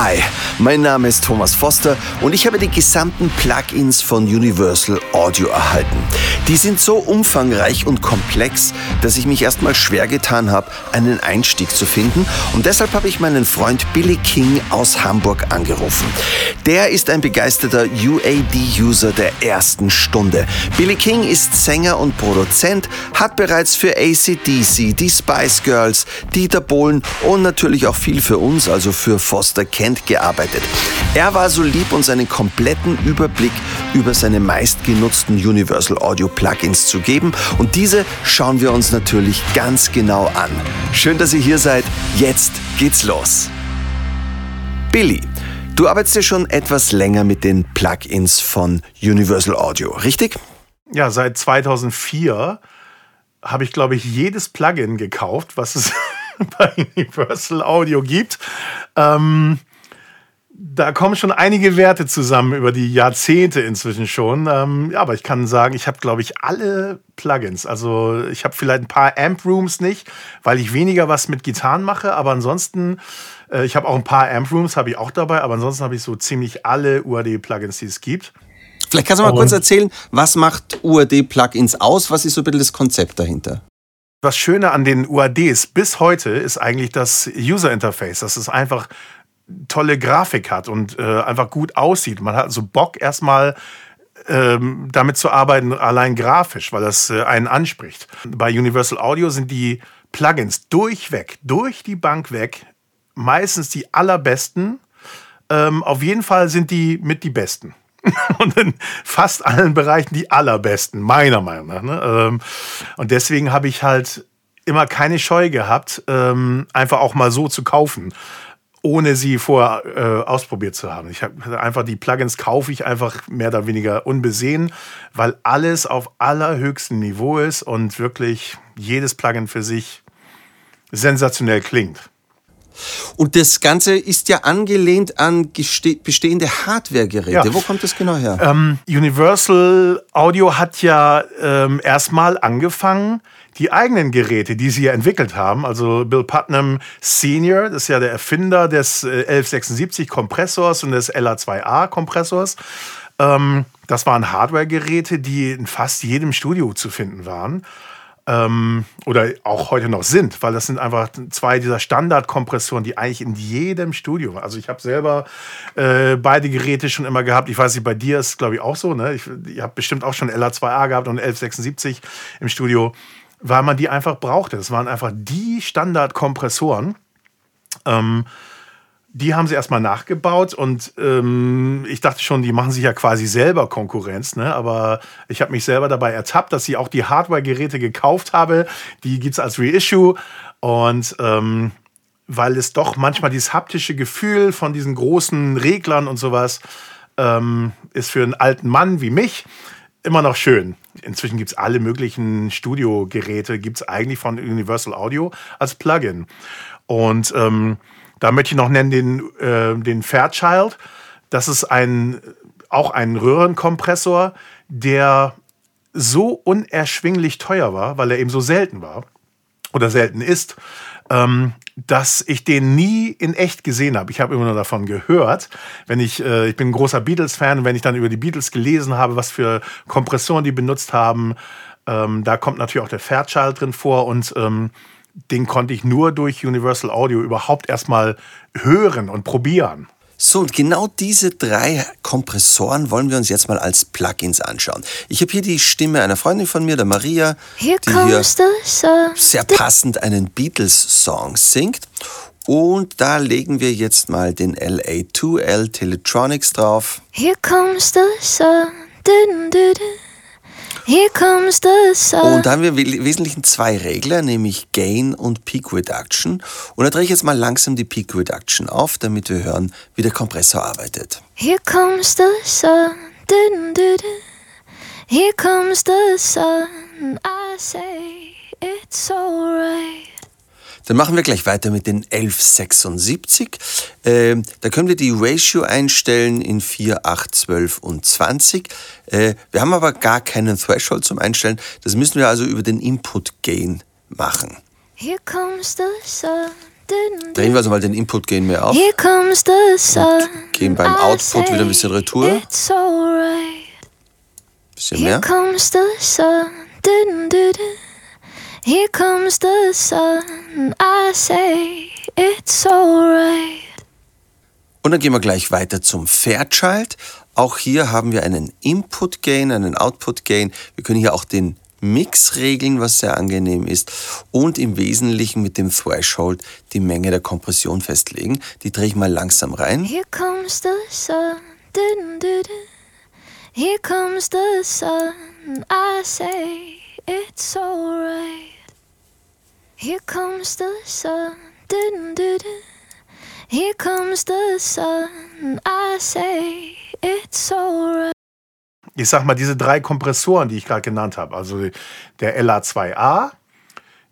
Hi, mein Name ist Thomas Foster und ich habe die gesamten Plugins von Universal Audio erhalten. Die sind so umfangreich und komplex, dass ich mich erstmal schwer getan habe, einen Einstieg zu finden und deshalb habe ich meinen Freund Billy King aus Hamburg angerufen. Der ist ein begeisterter UAD-User der ersten Stunde. Billy King ist Sänger und Produzent, hat bereits für ACDC, die Spice Girls, Dieter Bohlen und natürlich auch viel für uns, also für Foster Kent gearbeitet. Er war so lieb, uns einen kompletten Überblick über seine meistgenutzten Universal Audio Plugins zu geben und diese schauen wir uns natürlich ganz genau an. Schön, dass ihr hier seid. Jetzt geht's los. Billy, du arbeitest ja schon etwas länger mit den Plugins von Universal Audio, richtig? Ja, seit 2004 habe ich, glaube ich, jedes Plugin gekauft, was es bei Universal Audio gibt. Ähm, da kommen schon einige Werte zusammen über die Jahrzehnte inzwischen schon. Ähm, ja, aber ich kann sagen, ich habe, glaube ich, alle Plugins. Also ich habe vielleicht ein paar Amp Rooms nicht, weil ich weniger was mit Gitarren mache. Aber ansonsten, äh, ich habe auch ein paar Amp Rooms, habe ich auch dabei. Aber ansonsten habe ich so ziemlich alle UAD-Plugins, die es gibt. Vielleicht kannst du mal Und kurz erzählen, was macht UAD-Plugins aus? Was ist so ein bisschen das Konzept dahinter? Das Schöne an den UADs bis heute ist eigentlich das User Interface. Das ist einfach tolle Grafik hat und äh, einfach gut aussieht. Man hat also Bock erstmal ähm, damit zu arbeiten, allein grafisch, weil das äh, einen anspricht. Bei Universal Audio sind die Plugins durchweg, durch die Bank weg, meistens die allerbesten. Ähm, auf jeden Fall sind die mit die besten. und in fast allen Bereichen die allerbesten, meiner Meinung nach. Ne? Ähm, und deswegen habe ich halt immer keine Scheu gehabt, ähm, einfach auch mal so zu kaufen ohne sie vorher äh, ausprobiert zu haben. Ich habe einfach die Plugins kaufe ich einfach mehr oder weniger unbesehen, weil alles auf allerhöchstem Niveau ist und wirklich jedes Plugin für sich sensationell klingt. Und das Ganze ist ja angelehnt an bestehende Hardware-Geräte. Ja. Wo kommt das genau her? Ähm, Universal Audio hat ja ähm, erstmal angefangen, die eigenen Geräte, die sie ja entwickelt haben, also Bill Putnam Senior, das ist ja der Erfinder des 1176 äh, Kompressors und des LA2A Kompressors, ähm, das waren Hardware-Geräte, die in fast jedem Studio zu finden waren. Ähm, oder auch heute noch sind, weil das sind einfach zwei dieser Standardkompressoren, die eigentlich in jedem Studio waren. Also ich habe selber äh, beide Geräte schon immer gehabt. Ich weiß nicht, bei dir ist glaube ich auch so. Ne? Ich, ich habe bestimmt auch schon LA2A gehabt und 1176 im Studio weil man die einfach brauchte. Das waren einfach die Standardkompressoren. Ähm, die haben sie erstmal nachgebaut und ähm, ich dachte schon, die machen sich ja quasi selber Konkurrenz, ne? aber ich habe mich selber dabei ertappt, dass ich auch die Hardware-Geräte gekauft habe. Die gibt es als Reissue und ähm, weil es doch manchmal dieses haptische Gefühl von diesen großen Reglern und sowas ähm, ist für einen alten Mann wie mich immer noch schön. Inzwischen gibt es alle möglichen Studiogeräte, gibt es eigentlich von Universal Audio als Plugin. Und ähm, da möchte ich noch nennen den, äh, den Fairchild. Das ist ein, auch ein Röhrenkompressor, der so unerschwinglich teuer war, weil er eben so selten war oder selten ist, ähm, dass ich den nie in echt gesehen habe. Ich habe immer nur davon gehört. Wenn ich, äh, ich bin ein großer Beatles-Fan wenn ich dann über die Beatles gelesen habe, was für Kompressoren die benutzt haben, ähm, da kommt natürlich auch der Fairchild drin vor und ähm, den konnte ich nur durch Universal Audio überhaupt erstmal hören und probieren. So, und genau diese drei Kompressoren wollen wir uns jetzt mal als Plugins anschauen. Ich habe hier die Stimme einer Freundin von mir, der Maria, Here die hier sehr passend einen Beatles-Song singt. Und da legen wir jetzt mal den LA2L Teletronics drauf. Here comes the sun. Here comes the sun. Und da haben wir im Wesentlichen zwei Regler, nämlich Gain und Peak Reduction. Und da drehe ich jetzt mal langsam die Peak Reduction auf, damit wir hören, wie der Kompressor arbeitet. Here comes the sun. Dun, dun, dun. Here comes the sun. I say it's alright. Dann machen wir gleich weiter mit den 1176. Äh, da können wir die Ratio einstellen in 4, 8, 12 und 20. Äh, wir haben aber gar keinen Threshold zum Einstellen. Das müssen wir also über den Input Gain machen. Here comes the sun. Drehen wir also mal den Input gehen mehr auf. Here comes the sun. Und gehen beim Output wieder ein bisschen Retour. Bisschen mehr. Here comes the sun. Here comes the sun. I say it's alright. Und dann gehen wir gleich weiter zum Fairchild. Auch hier haben wir einen Input Gain, einen Output Gain. Wir können hier auch den Mix regeln, was sehr angenehm ist und im Wesentlichen mit dem Threshold die Menge der Kompression festlegen. Die drehe ich mal langsam rein. Here comes the sun. Dun, dun, dun. Here comes the sun. I say it's alright. Here comes the sun. Dun, dun, dun. Here comes the sun. I say it's alright ich sag mal, diese drei Kompressoren, die ich gerade genannt habe, also der LA2A,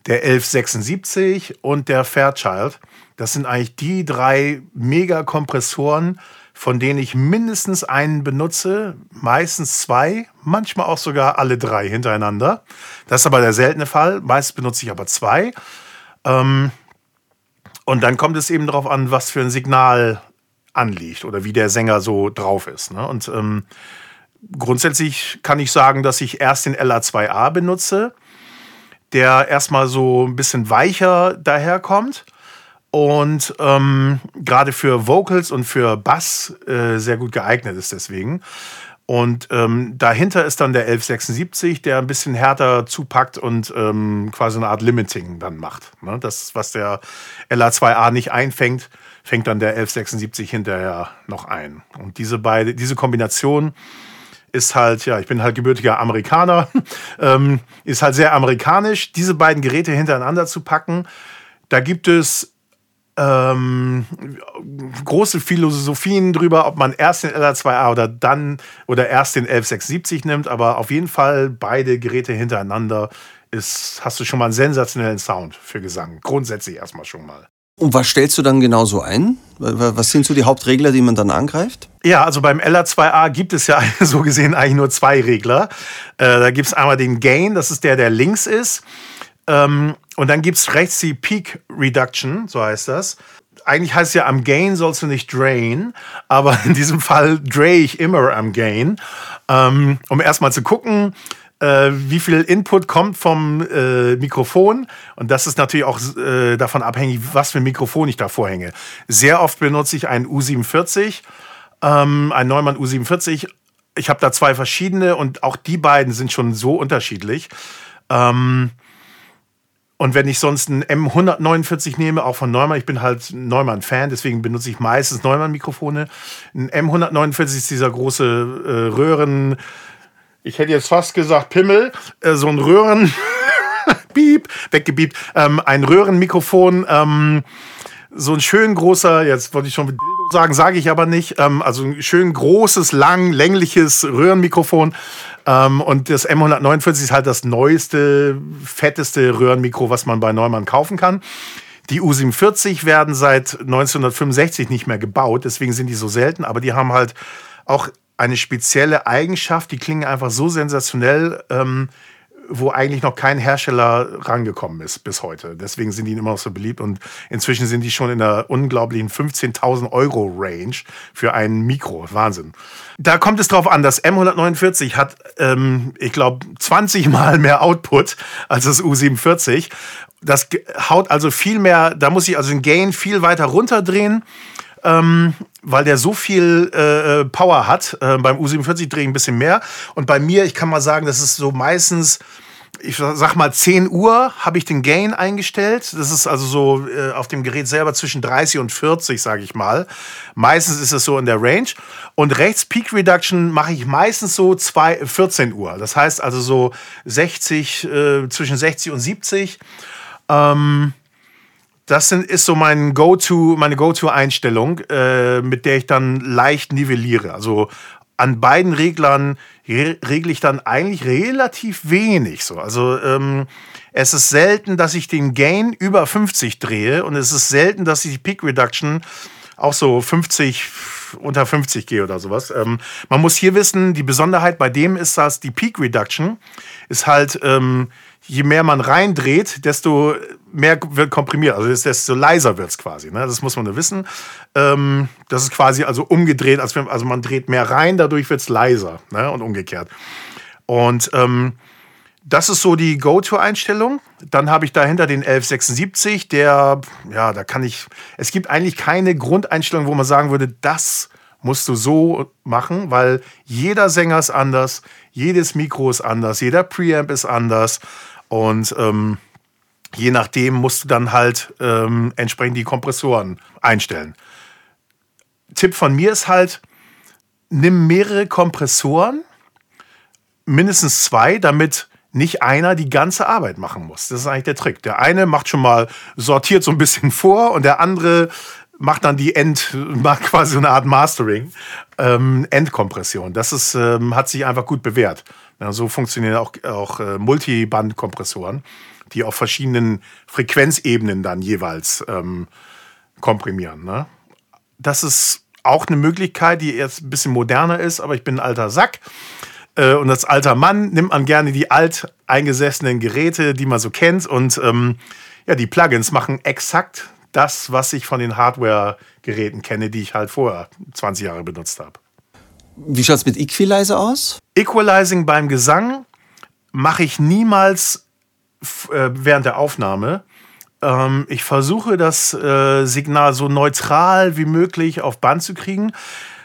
der 1176 und der Fairchild, das sind eigentlich die drei Megakompressoren, von denen ich mindestens einen benutze, meistens zwei, manchmal auch sogar alle drei hintereinander. Das ist aber der seltene Fall. Meist benutze ich aber zwei. Ähm, und dann kommt es eben darauf an, was für ein Signal anliegt oder wie der Sänger so drauf ist. Ne? Und ähm, grundsätzlich kann ich sagen, dass ich erst den LA2A benutze, der erstmal so ein bisschen weicher daherkommt und ähm, gerade für Vocals und für Bass äh, sehr gut geeignet ist deswegen. Und ähm, dahinter ist dann der 1176, der ein bisschen härter zupackt und ähm, quasi eine Art Limiting dann macht. Ne? Das, was der LA2A nicht einfängt, fängt dann der 1176 hinterher noch ein. Und diese beide, diese Kombination ist halt, ja, ich bin halt gebürtiger Amerikaner, ähm, ist halt sehr amerikanisch, diese beiden Geräte hintereinander zu packen. Da gibt es ähm, große Philosophien drüber, ob man erst den LR2A oder dann oder erst den 1176 nimmt, aber auf jeden Fall beide Geräte hintereinander ist, hast du schon mal einen sensationellen Sound für Gesang. Grundsätzlich erstmal schon mal. Und was stellst du dann genau so ein? Was sind so die Hauptregler, die man dann angreift? Ja, also beim LR2A gibt es ja so gesehen eigentlich nur zwei Regler. Äh, da gibt es einmal den Gain, das ist der, der links ist. Ähm, und dann gibt es rechts die Peak Reduction, so heißt das. Eigentlich heißt es ja, am Gain sollst du nicht drain, aber in diesem Fall drehe ich immer am Gain, ähm, um erstmal zu gucken, äh, wie viel Input kommt vom äh, Mikrofon. Und das ist natürlich auch äh, davon abhängig, was für ein Mikrofon ich da vorhänge. Sehr oft benutze ich einen U47, ähm, einen Neumann U47. Ich habe da zwei verschiedene und auch die beiden sind schon so unterschiedlich. Ähm, und wenn ich sonst einen M149 nehme, auch von Neumann, ich bin halt Neumann-Fan, deswegen benutze ich meistens Neumann-Mikrofone. Ein M149 ist dieser große äh, Röhren, ich hätte jetzt fast gesagt Pimmel, äh, so ein Röhren, Piep, weggebiebt, ähm, ein Röhrenmikrofon, ähm, so ein schön großer, jetzt wollte ich schon Dildo sagen, sage ich aber nicht, ähm, also ein schön großes, lang, längliches Röhrenmikrofon. Ähm, und das M149 ist halt das neueste, fetteste Röhrenmikro, was man bei Neumann kaufen kann. Die U47 werden seit 1965 nicht mehr gebaut, deswegen sind die so selten, aber die haben halt auch eine spezielle Eigenschaft, die klingen einfach so sensationell, ähm, wo eigentlich noch kein Hersteller rangekommen ist bis heute. Deswegen sind die immer noch so beliebt und inzwischen sind die schon in der unglaublichen 15.000 Euro Range für ein Mikro. Wahnsinn. Da kommt es drauf an, das M149 hat, ähm, ich glaube, 20 Mal mehr Output als das U47. Das haut also viel mehr, da muss ich also den Gain viel weiter runterdrehen ähm, weil der so viel äh, Power hat. Äh, beim U47 drehe ich ein bisschen mehr. Und bei mir, ich kann mal sagen, das ist so meistens ich sag mal 10 Uhr habe ich den Gain eingestellt. Das ist also so äh, auf dem Gerät selber zwischen 30 und 40, sage ich mal. Meistens ist es so in der Range. Und rechts Peak Reduction mache ich meistens so zwei, 14 Uhr. Das heißt also so 60, äh, zwischen 60 und 70. Ähm, das ist so mein Go-to, meine Go-to-Einstellung, äh, mit der ich dann leicht nivelliere. Also an beiden Reglern regle ich dann eigentlich relativ wenig. So. Also ähm, es ist selten, dass ich den Gain über 50 drehe und es ist selten, dass ich die Peak Reduction auch so 50 unter 50 gehe oder sowas. Ähm, man muss hier wissen, die Besonderheit bei dem ist, dass die Peak Reduction ist halt ähm, je mehr man reindreht, desto mehr wird komprimiert. Also desto leiser wird es quasi. Ne? Das muss man nur wissen. Ähm, das ist quasi also umgedreht, als wenn, also man dreht mehr rein, dadurch wird es leiser ne? und umgekehrt. Und ähm, das ist so die Go-To-Einstellung. Dann habe ich dahinter den 1176, der, ja, da kann ich, es gibt eigentlich keine Grundeinstellung, wo man sagen würde, das musst du so machen, weil jeder Sänger ist anders, jedes Mikro ist anders, jeder Preamp ist anders und ähm, je nachdem musst du dann halt ähm, entsprechend die Kompressoren einstellen. Tipp von mir ist halt, nimm mehrere Kompressoren, mindestens zwei, damit nicht einer die ganze Arbeit machen muss. Das ist eigentlich der Trick. Der eine macht schon mal, sortiert so ein bisschen vor und der andere macht dann die End, macht quasi so eine Art Mastering, ähm, Endkompression. Das ist, ähm, hat sich einfach gut bewährt. Ja, so funktionieren auch, auch äh, Multiband-Kompressoren, die auf verschiedenen Frequenzebenen dann jeweils ähm, komprimieren. Ne? Das ist auch eine Möglichkeit, die jetzt ein bisschen moderner ist, aber ich bin ein alter Sack. Äh, und als alter Mann nimmt man gerne die alt eingesessenen Geräte, die man so kennt. Und ähm, ja, die Plugins machen exakt das, was ich von den Hardware-Geräten kenne, die ich halt vorher 20 Jahre benutzt habe. Wie schaut es mit Equalizer aus? Equalizing beim Gesang mache ich niemals äh, während der Aufnahme. Ähm, ich versuche das äh, Signal so neutral wie möglich auf Band zu kriegen.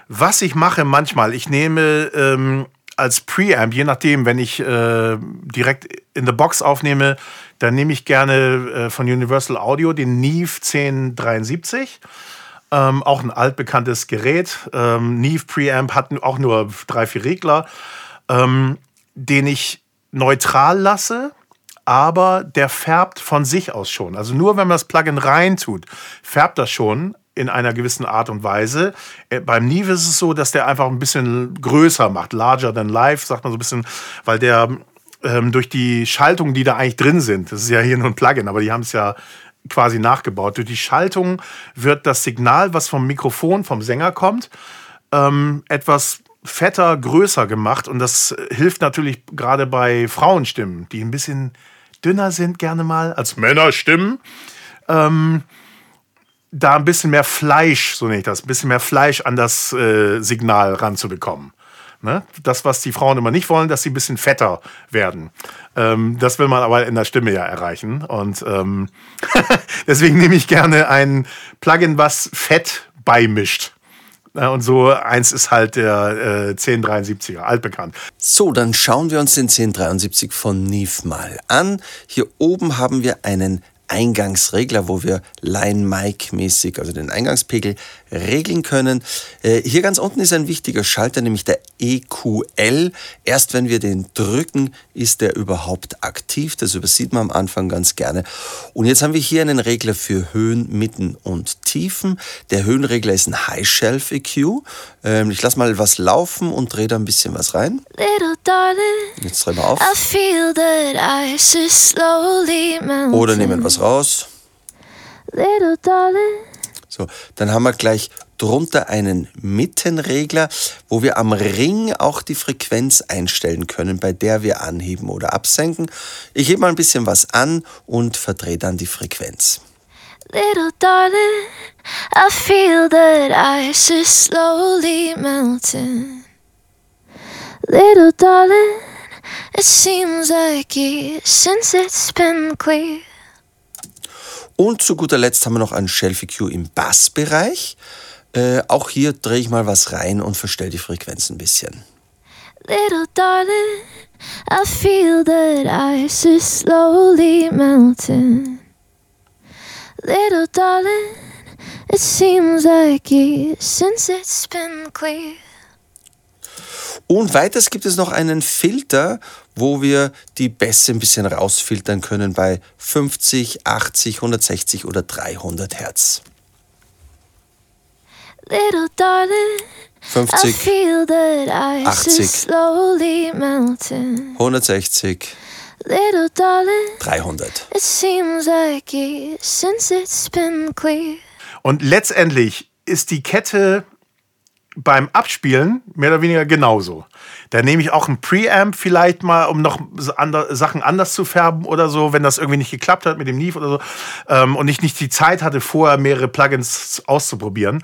Was ich mache manchmal, ich nehme ähm, als Preamp, je nachdem, wenn ich äh, direkt in der Box aufnehme, dann nehme ich gerne äh, von Universal Audio den Neve 1073. Ähm, auch ein altbekanntes Gerät. Ähm, Neve Preamp hat auch nur drei, vier Regler, ähm, den ich neutral lasse, aber der färbt von sich aus schon. Also nur wenn man das Plugin reintut, färbt das schon in einer gewissen Art und Weise. Äh, beim Neve ist es so, dass der einfach ein bisschen größer macht, larger than life, sagt man so ein bisschen, weil der ähm, durch die Schaltungen, die da eigentlich drin sind, das ist ja hier nur ein Plugin, aber die haben es ja quasi nachgebaut. Durch die Schaltung wird das Signal, was vom Mikrofon, vom Sänger kommt, ähm, etwas fetter, größer gemacht. Und das hilft natürlich gerade bei Frauenstimmen, die ein bisschen dünner sind, gerne mal, als Männerstimmen. Ähm, da ein bisschen mehr Fleisch, so nenne ich das, ein bisschen mehr Fleisch an das äh, Signal ranzubekommen. Ne? Das, was die Frauen immer nicht wollen, dass sie ein bisschen fetter werden. Ähm, das will man aber in der Stimme ja erreichen. Und ähm, deswegen nehme ich gerne ein Plugin, was Fett beimischt. Und so eins ist halt der äh, 1073er, altbekannt. So, dann schauen wir uns den 1073 von Neve mal an. Hier oben haben wir einen Eingangsregler, wo wir Line-Mic-mäßig, also den Eingangspegel, regeln können. Äh, hier ganz unten ist ein wichtiger Schalter, nämlich der EQL. Erst wenn wir den drücken, ist der überhaupt aktiv. Das übersieht man am Anfang ganz gerne. Und jetzt haben wir hier einen Regler für Höhen, Mitten und Tiefen. Der Höhenregler ist ein High Shelf EQ. Ähm, ich lasse mal was laufen und drehe da ein bisschen was rein. Jetzt drehen wir auf. Oder nehmen was raus. So, dann haben wir gleich drunter einen Mittenregler, wo wir am Ring auch die Frequenz einstellen können, bei der wir anheben oder absenken. Ich hebe mal ein bisschen was an und verdrehe dann die Frequenz. Little darling, I feel that ice is slowly melting. Little darling, it seems like years since it's been clear. Und zu guter Letzt haben wir noch einen Shelf EQ im Bassbereich. Äh, auch hier drehe ich mal was rein und verstelle die Frequenz ein bisschen. Little darling, I feel that ice is slowly melting. Little darling, it seems like years since it's been clear. Und weiters gibt es noch einen Filter, wo wir die Bässe ein bisschen rausfiltern können bei 50, 80, 160 oder 300 Hertz. Little darling, 50, 80, 160, 300. Und letztendlich ist die Kette beim Abspielen mehr oder weniger genauso. Da nehme ich auch ein Preamp vielleicht mal, um noch Sachen anders zu färben oder so, wenn das irgendwie nicht geklappt hat mit dem Neve oder so ähm, und ich nicht die Zeit hatte, vorher mehrere Plugins auszuprobieren,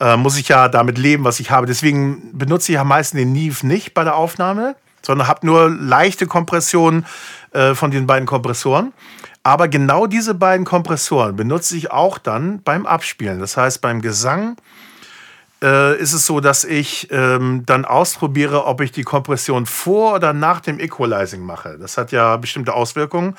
äh, muss ich ja damit leben, was ich habe. Deswegen benutze ich am meisten den Neve nicht bei der Aufnahme, sondern habe nur leichte Kompressionen äh, von den beiden Kompressoren. Aber genau diese beiden Kompressoren benutze ich auch dann beim Abspielen. Das heißt, beim Gesang äh, ist es so, dass ich ähm, dann ausprobiere, ob ich die Kompression vor oder nach dem Equalizing mache. Das hat ja bestimmte Auswirkungen.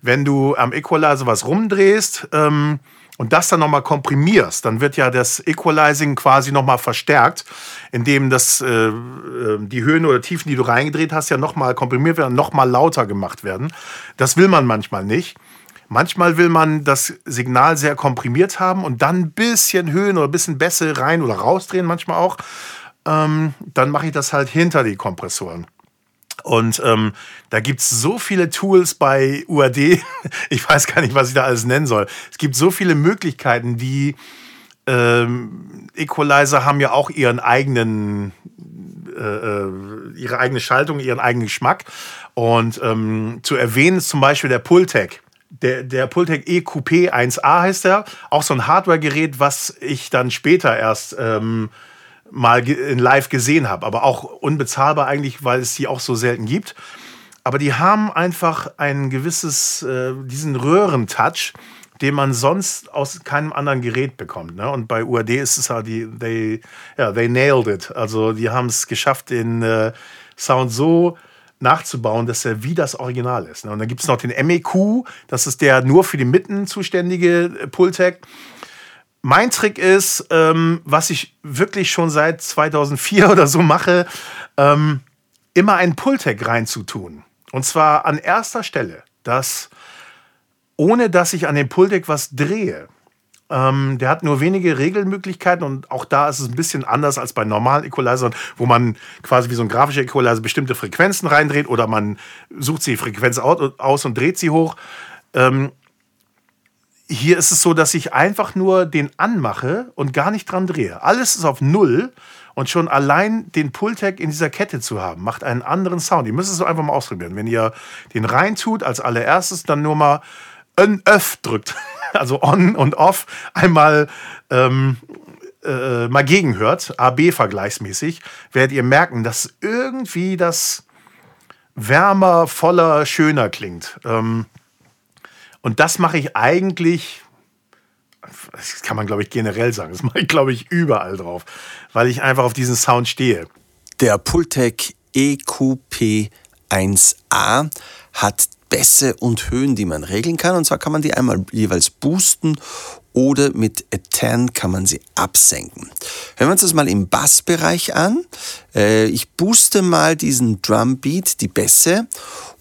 Wenn du am Equalizer was rumdrehst ähm, und das dann nochmal komprimierst, dann wird ja das Equalizing quasi nochmal verstärkt, indem das, äh, äh, die Höhen oder Tiefen, die du reingedreht hast, ja nochmal komprimiert werden, nochmal lauter gemacht werden. Das will man manchmal nicht. Manchmal will man das Signal sehr komprimiert haben und dann ein bisschen Höhen oder ein bisschen Bässe rein oder rausdrehen, manchmal auch. Ähm, dann mache ich das halt hinter die Kompressoren. Und ähm, da gibt es so viele Tools bei UAD, ich weiß gar nicht, was ich da alles nennen soll. Es gibt so viele Möglichkeiten, die ähm, Equalizer haben ja auch ihren eigenen, äh, äh ihre eigene Schaltung, ihren eigenen Geschmack. Und ähm, zu erwähnen ist zum Beispiel der Pultec der, der Pultec EQP 1A heißt der. Auch so ein Hardware-Gerät, was ich dann später erst ähm, mal in live gesehen habe. Aber auch unbezahlbar eigentlich, weil es die auch so selten gibt. Aber die haben einfach ein gewisses, äh, diesen Röhrentouch, den man sonst aus keinem anderen Gerät bekommt. Ne? Und bei UAD ist es halt, die, they, yeah, they nailed it. Also die haben es geschafft, den äh, Sound so nachzubauen, dass er wie das Original ist. Ne? Und dann gibt es noch den MEQ, das ist der nur für die Mitten zuständige äh, Pultec. Mein Trick ist, ähm, was ich wirklich schon seit 2004 oder so mache, ähm, immer einen Pultec reinzutun. Und zwar an erster Stelle, dass ohne dass ich an dem Pultec was drehe, ähm, der hat nur wenige Regelmöglichkeiten und auch da ist es ein bisschen anders als bei normalen Equalizern, wo man quasi wie so ein grafischer Equalizer bestimmte Frequenzen reindreht oder man sucht die Frequenz aus und dreht sie hoch. Ähm, hier ist es so, dass ich einfach nur den anmache und gar nicht dran drehe. Alles ist auf Null und schon allein den Pultec in dieser Kette zu haben, macht einen anderen Sound. Ihr müsst es so einfach mal ausprobieren. Wenn ihr den reintut als allererstes, dann nur mal ein Öff drückt. also on und off, einmal ähm, äh, mal gegenhört, AB-vergleichsmäßig, werdet ihr merken, dass irgendwie das wärmer, voller, schöner klingt. Ähm, und das mache ich eigentlich, das kann man glaube ich generell sagen, das mache ich glaube ich überall drauf, weil ich einfach auf diesen Sound stehe. Der Pultec EQP 1A hat Bässe und Höhen, die man regeln kann. Und zwar kann man die einmal jeweils boosten oder mit A10 kann man sie absenken. Hören wir uns das mal im Bassbereich an. Äh, ich booste mal diesen Drumbeat, die Bässe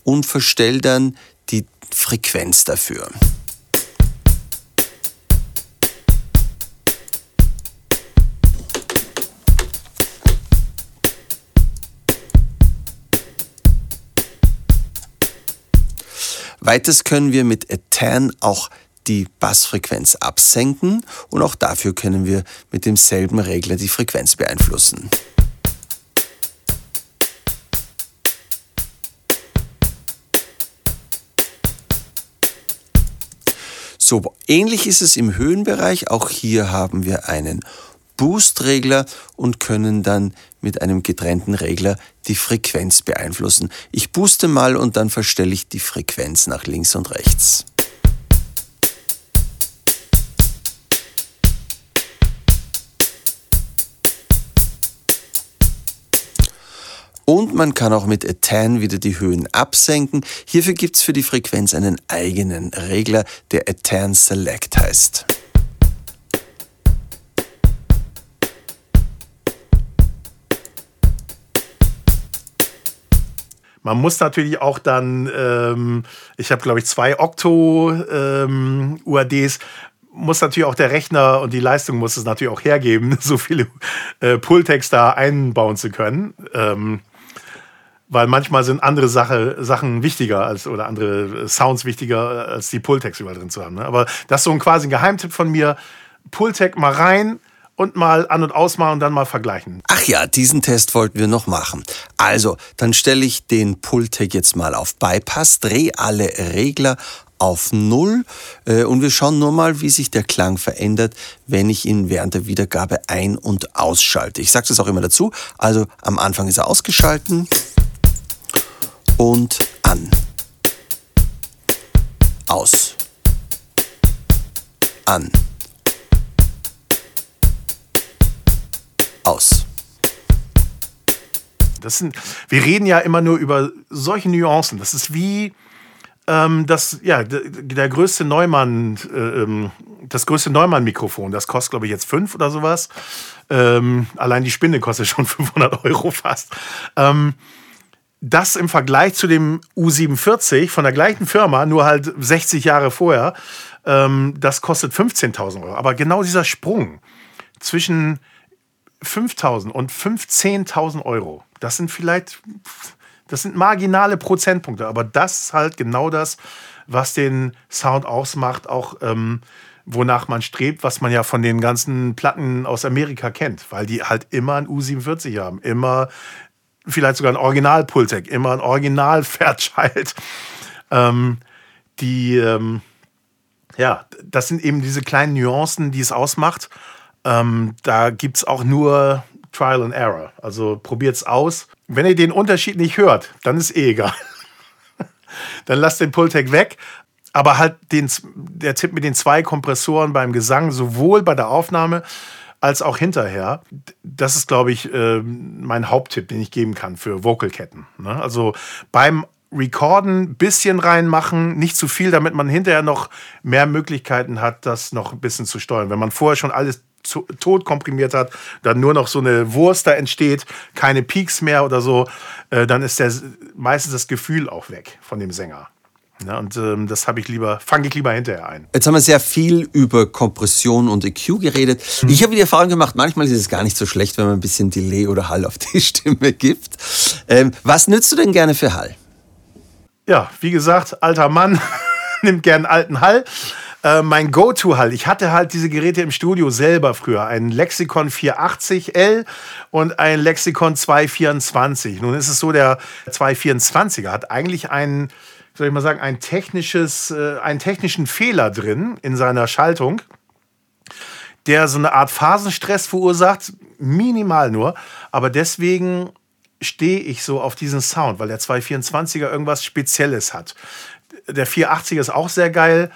und verstelle dann die Frequenz dafür. Weiters können wir mit A10 auch die Bassfrequenz absenken und auch dafür können wir mit demselben Regler die Frequenz beeinflussen. So, ähnlich ist es im Höhenbereich. Auch hier haben wir einen Boost-Regler und können dann mit einem getrennten Regler die Frequenz beeinflussen. Ich booste mal und dann verstelle ich die Frequenz nach links und rechts. Und man kann auch mit A10 wieder die Höhen absenken. Hierfür gibt es für die Frequenz einen eigenen Regler, der A10 Select heißt. Man muss natürlich auch dann, ähm, ich habe glaube ich zwei Octo-UADs, ähm, muss natürlich auch der Rechner und die Leistung muss es natürlich auch hergeben, so viele äh, Pulltext da einbauen zu können. Ähm, weil manchmal sind andere Sache, Sachen wichtiger als oder andere Sounds wichtiger als die Pulltext überall drin zu haben. Ne? Aber das ist so ein quasi ein Geheimtipp von mir. Pulltech mal rein und mal an- und ausmachen und dann mal vergleichen. Ach ja, diesen Test wollten wir noch machen. Also, dann stelle ich den Pultec jetzt mal auf Bypass, drehe alle Regler auf Null äh, und wir schauen nur mal, wie sich der Klang verändert, wenn ich ihn während der Wiedergabe ein- und ausschalte. Ich sage das auch immer dazu. Also am Anfang ist er ausgeschalten und an. Aus. An. Aus. Das sind, wir reden ja immer nur über solche Nuancen. Das ist wie ähm, das, ja, der, größte Neumann, äh, ähm, das größte Neumann-Mikrofon, das kostet, glaube ich, jetzt fünf oder sowas. Ähm, allein die Spinne kostet schon 500 Euro fast. Ähm, das im Vergleich zu dem U47 von der gleichen Firma, nur halt 60 Jahre vorher, ähm, das kostet 15.000 Euro. Aber genau dieser Sprung zwischen 5.000 und 15.000 Euro, das sind vielleicht, das sind marginale Prozentpunkte, aber das ist halt genau das, was den Sound ausmacht, auch ähm, wonach man strebt, was man ja von den ganzen Platten aus Amerika kennt, weil die halt immer ein U47 haben, immer vielleicht sogar ein Original Pultec, immer ein Original Fairchild. Ähm, die, ähm, ja, das sind eben diese kleinen Nuancen, die es ausmacht. Ähm, da gibt es auch nur Trial and Error. Also probiert es aus. Wenn ihr den Unterschied nicht hört, dann ist eh egal. dann lasst den Pultec weg. Aber halt den, der Tipp mit den zwei Kompressoren beim Gesang, sowohl bei der Aufnahme als auch hinterher. Das ist, glaube ich, äh, mein Haupttipp, den ich geben kann für Vocalketten. Ne? Also beim Recorden bisschen reinmachen, nicht zu viel, damit man hinterher noch mehr Möglichkeiten hat, das noch ein bisschen zu steuern. Wenn man vorher schon alles tot komprimiert hat, dann nur noch so eine Wurst da entsteht, keine Peaks mehr oder so, äh, dann ist der, meistens das Gefühl auch weg von dem Sänger. Ja, und ähm, das habe ich lieber, fange ich lieber hinterher ein. Jetzt haben wir sehr viel über Kompression und EQ geredet. Hm. Ich habe die Erfahrung gemacht, manchmal ist es gar nicht so schlecht, wenn man ein bisschen Delay oder Hall auf die Stimme gibt. Ähm, was nützt du denn gerne für Hall? Ja, wie gesagt, alter Mann nimmt gern alten Hall. Äh, mein Go-To-Hall, ich hatte halt diese Geräte im Studio selber früher. Ein Lexikon 480L und ein Lexikon 224. Nun ist es so, der 224er hat eigentlich einen soll ich mal sagen, ein technisches, äh, einen technischen Fehler drin in seiner Schaltung, der so eine Art Phasenstress verursacht, minimal nur, aber deswegen stehe ich so auf diesen Sound, weil der 224er irgendwas Spezielles hat. Der 480er ist auch sehr geil.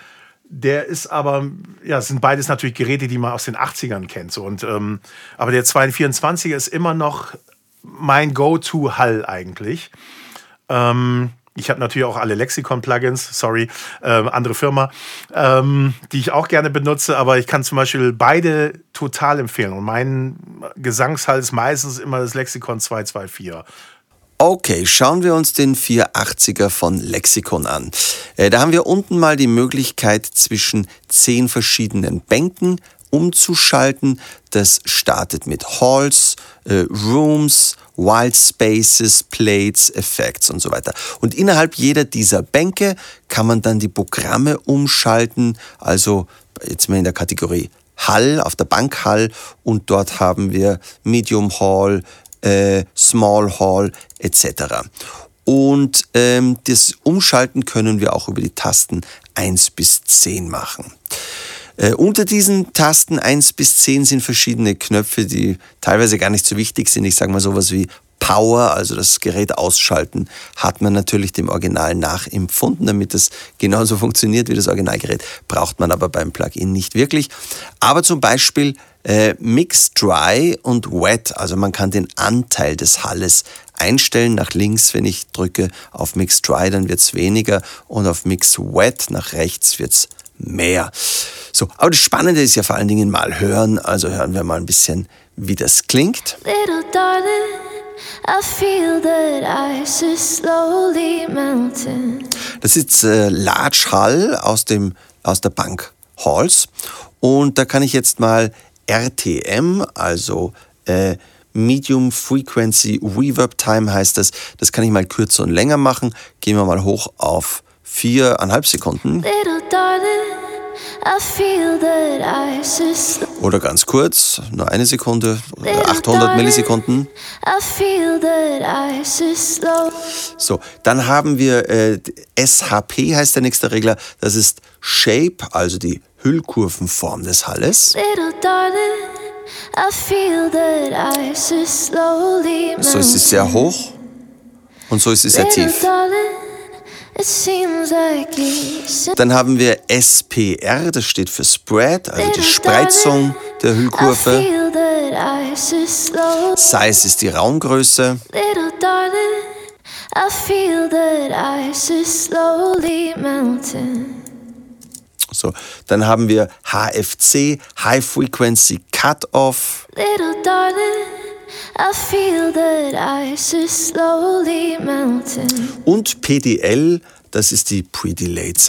Der ist aber, ja, sind beides natürlich Geräte, die man aus den 80ern kennt. So. Und, ähm, aber der 224er ist immer noch mein Go-To-Hall eigentlich. Ähm, ich habe natürlich auch alle Lexikon-Plugins, sorry, äh, andere Firma, ähm, die ich auch gerne benutze, aber ich kann zum Beispiel beide total empfehlen. Und mein Gesangshall ist meistens immer das Lexikon 224. Okay, schauen wir uns den 480er von Lexikon an. Äh, da haben wir unten mal die Möglichkeit zwischen zehn verschiedenen Bänken umzuschalten. Das startet mit Halls, äh, Rooms, Wild Spaces, Plates, Effects und so weiter. Und innerhalb jeder dieser Bänke kann man dann die Programme umschalten. Also jetzt mal in der Kategorie Hall, auf der Bank Hall und dort haben wir Medium Hall, äh, Small Hall etc. Und ähm, das Umschalten können wir auch über die Tasten 1 bis 10 machen. Äh, unter diesen Tasten 1 bis 10 sind verschiedene Knöpfe, die teilweise gar nicht so wichtig sind. Ich sage mal sowas wie Power, also das Gerät ausschalten, hat man natürlich dem Original nachempfunden, damit es genauso funktioniert wie das Originalgerät. Braucht man aber beim Plugin nicht wirklich. Aber zum Beispiel äh, Mix Dry und Wet, also man kann den Anteil des Halles einstellen nach links, wenn ich drücke auf Mix Dry, dann wird es weniger und auf Mix Wet nach rechts wird es mehr. So, aber das Spannende ist ja vor allen Dingen mal hören, also hören wir mal ein bisschen, wie das klingt. Little darling, I feel that ice is slowly melting. Das ist äh, Large Hall aus, dem, aus der Bank Halls und da kann ich jetzt mal RTM, also äh, Medium Frequency Reverb Time heißt das. Das kann ich mal kürzer und länger machen. Gehen wir mal hoch auf viereinhalb Sekunden. Little darling. Oder ganz kurz, nur eine Sekunde, 800 Millisekunden. So, dann haben wir äh, SHP heißt der nächste Regler. Das ist Shape, also die Hüllkurvenform des Halles. So ist es sehr hoch und so ist es sehr tief. Dann haben wir SPR, das steht für Spread, also die Spreizung der Hüllkurve. Size ist die Raumgröße. So, dann haben wir HFC, High Frequency Cutoff. Little darling, I feel that ice is slowly melting. Und PDL, das ist die Pre-Delayed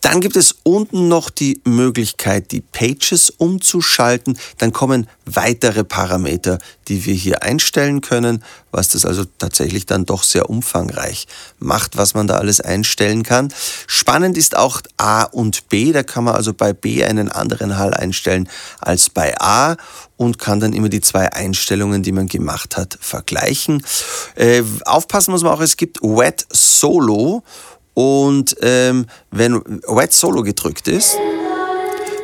Dann gibt es unten noch die Möglichkeit, die Pages umzuschalten. Dann kommen weitere Parameter, die wir hier einstellen können, was das also tatsächlich dann doch sehr umfangreich macht, was man da alles einstellen kann. Spannend ist auch A und B. Da kann man also bei B einen anderen Hall einstellen als bei A und kann dann immer die zwei Einstellungen, die man gemacht hat, vergleichen. Äh, aufpassen muss man auch, es gibt Wet Solo und ähm, wenn Wet Solo gedrückt ist,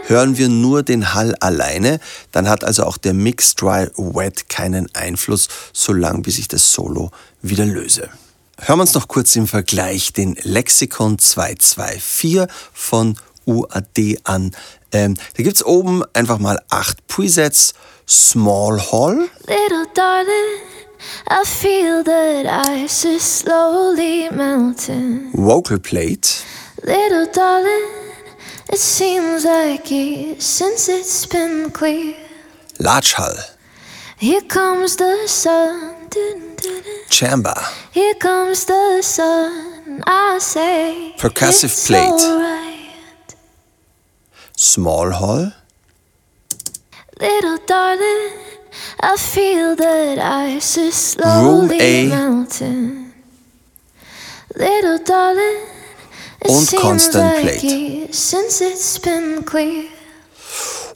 hören wir nur den Hall alleine. Dann hat also auch der Mix Dry Wet keinen Einfluss, solange bis ich das Solo wieder löse. Hören wir uns noch kurz im Vergleich den Lexikon 224 von UAD an. Ähm, da gibt es oben einfach mal acht Presets. Small Hall. Little darling. I feel that ice is slowly melting. Vocal plate. Little darling, it seems like years since it's been clear. Large hull. Here comes the sun. Chamber. Here comes the sun. I say. Percussive plate. Right. Small hall. Little darling. I feel that ice is slowly melting. Little darling, it und Constant like Plate. Since it's been clear.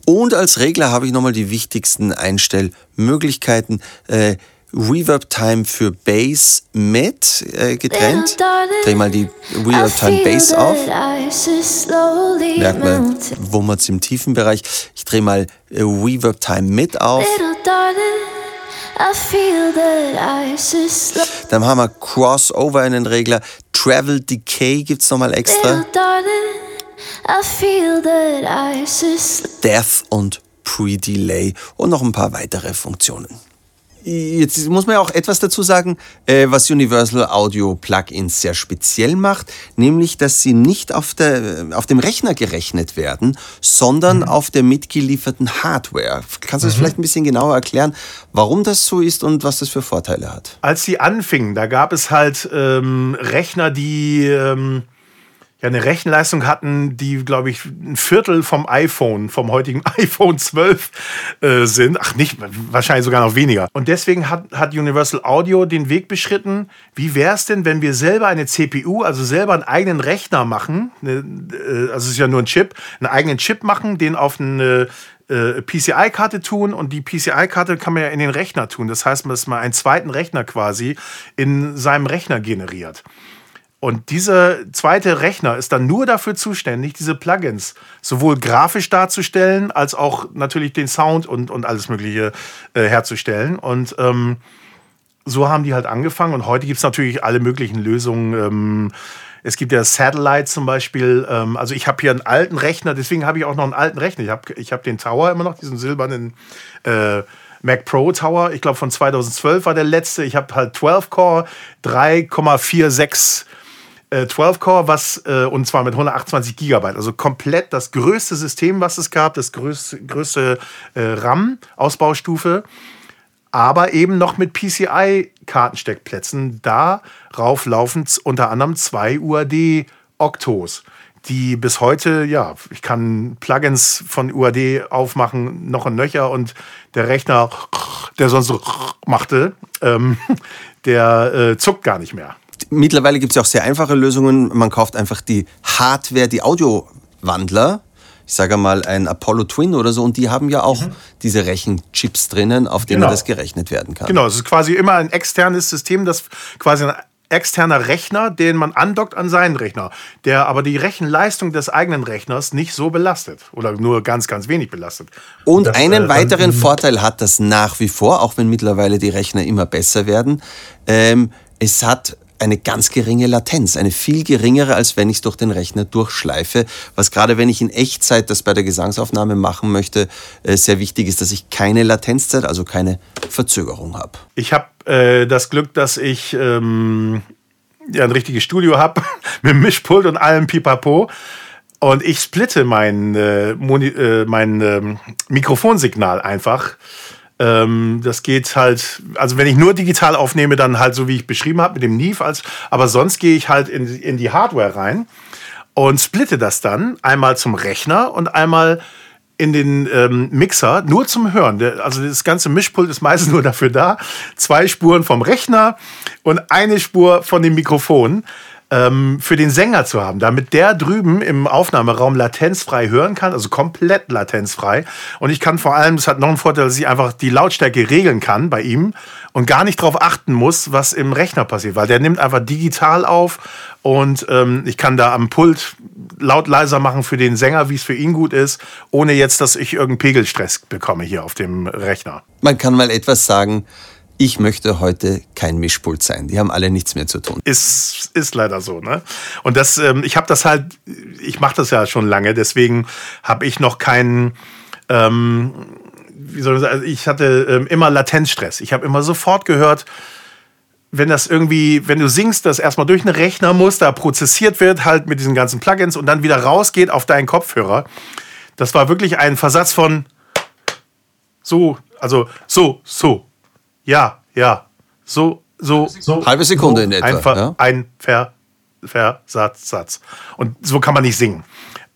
Und als Regler habe ich nochmal die wichtigsten Einstellmöglichkeiten. Äh, Reverb Time für Bass mit äh, getrennt. Dreh mal die Reverb Time Bass auf. Merkt man, wo man es im tiefen Bereich. Ich drehe mal äh, Reverb Time mit auf. Dann haben wir Crossover in den Regler. Travel Decay gibt es nochmal extra. Death und Pre-Delay und noch ein paar weitere Funktionen. Jetzt muss man ja auch etwas dazu sagen, äh, was Universal Audio Plugins sehr speziell macht, nämlich, dass sie nicht auf, der, auf dem Rechner gerechnet werden, sondern mhm. auf der mitgelieferten Hardware. Kannst du das mhm. vielleicht ein bisschen genauer erklären, warum das so ist und was das für Vorteile hat? Als sie anfingen, da gab es halt ähm, Rechner, die ähm, ja eine Rechenleistung hatten, die, glaube ich, ein Viertel vom iPhone, vom heutigen iPhone 12 äh, sind. Ach, nicht, wahrscheinlich sogar noch weniger. Und deswegen hat, hat Universal Audio den Weg beschritten, wie wäre es denn, wenn wir selber eine CPU, also selber einen eigenen Rechner machen, ne, äh, also es ist ja nur ein Chip, einen eigenen Chip machen, den auf eine äh, PCI-Karte tun und die PCI-Karte kann man ja in den Rechner tun. Das heißt, dass man einen zweiten Rechner quasi in seinem Rechner generiert. Und dieser zweite Rechner ist dann nur dafür zuständig, diese Plugins sowohl grafisch darzustellen, als auch natürlich den Sound und, und alles Mögliche äh, herzustellen. Und ähm, so haben die halt angefangen. Und heute gibt es natürlich alle möglichen Lösungen. Ähm, es gibt ja Satellite zum Beispiel. Ähm, also ich habe hier einen alten Rechner, deswegen habe ich auch noch einen alten Rechner. Ich habe ich hab den Tower immer noch, diesen silbernen äh, Mac Pro Tower. Ich glaube von 2012 war der letzte. Ich habe halt 12 Core, 3,46 12-Core, äh, was äh, und zwar mit 128 Gigabyte, also komplett das größte System, was es gab, das größte, größte äh, RAM-Ausbaustufe, aber eben noch mit PCI-Kartensteckplätzen. Darauf laufen unter anderem zwei UAD-Oktos die bis heute, ja, ich kann Plugins von UAD aufmachen, noch ein Nöcher und der Rechner, der sonst so machte, ähm, der äh, zuckt gar nicht mehr. Mittlerweile gibt es ja auch sehr einfache Lösungen. Man kauft einfach die Hardware, die Audiowandler. Ich sage mal ein Apollo Twin oder so, und die haben ja auch mhm. diese Rechenchips drinnen, auf denen genau. das gerechnet werden kann. Genau, es ist quasi immer ein externes System, das quasi ein externer Rechner, den man andockt an seinen Rechner, der aber die Rechenleistung des eigenen Rechners nicht so belastet oder nur ganz, ganz wenig belastet. Und das, einen äh, weiteren Vorteil hat das nach wie vor, auch wenn mittlerweile die Rechner immer besser werden. Ähm, es hat eine ganz geringe Latenz, eine viel geringere, als wenn ich es durch den Rechner durchschleife. Was gerade wenn ich in Echtzeit das bei der Gesangsaufnahme machen möchte, äh, sehr wichtig ist, dass ich keine Latenzzeit, also keine Verzögerung habe. Ich habe äh, das Glück, dass ich ähm, ja, ein richtiges Studio habe mit Mischpult und allem Pipapo. Und ich splitte mein, äh, äh mein ähm, Mikrofonsignal einfach ähm, das geht halt, also wenn ich nur digital aufnehme, dann halt so wie ich beschrieben habe mit dem Neve, als, aber sonst gehe ich halt in, in die Hardware rein und splitte das dann einmal zum Rechner und einmal in den ähm, Mixer nur zum Hören. Der, also das ganze Mischpult ist meistens nur dafür da. Zwei Spuren vom Rechner und eine Spur von dem Mikrofon ähm, für den Sänger zu haben, damit der drüben im Aufnahmeraum latenzfrei hören kann, also komplett latenzfrei. Und ich kann vor allem, das hat noch einen Vorteil, dass ich einfach die Lautstärke regeln kann bei ihm und gar nicht darauf achten muss, was im Rechner passiert, weil der nimmt einfach digital auf und ähm, ich kann da am Pult laut leiser machen für den Sänger, wie es für ihn gut ist, ohne jetzt, dass ich irgendeinen Pegelstress bekomme hier auf dem Rechner. Man kann mal etwas sagen, ich möchte heute kein Mischpult sein. Die haben alle nichts mehr zu tun. Ist, ist leider so, ne? Und das, ähm, ich habe das halt, ich mache das ja schon lange, deswegen habe ich noch keinen, ähm, wie soll ich sagen, ich hatte ähm, immer Latenzstress. Ich habe immer sofort gehört, wenn das irgendwie, wenn du singst, das erstmal durch einen Rechner muss, da prozessiert wird, halt mit diesen ganzen Plugins und dann wieder rausgeht auf deinen Kopfhörer. Das war wirklich ein Versatz von so, also so, so, ja, ja. So, so, so. Halbe Sekunde so in etwa. Einfach ja? ein Ver, Versatz, Satz. Und so kann man nicht singen.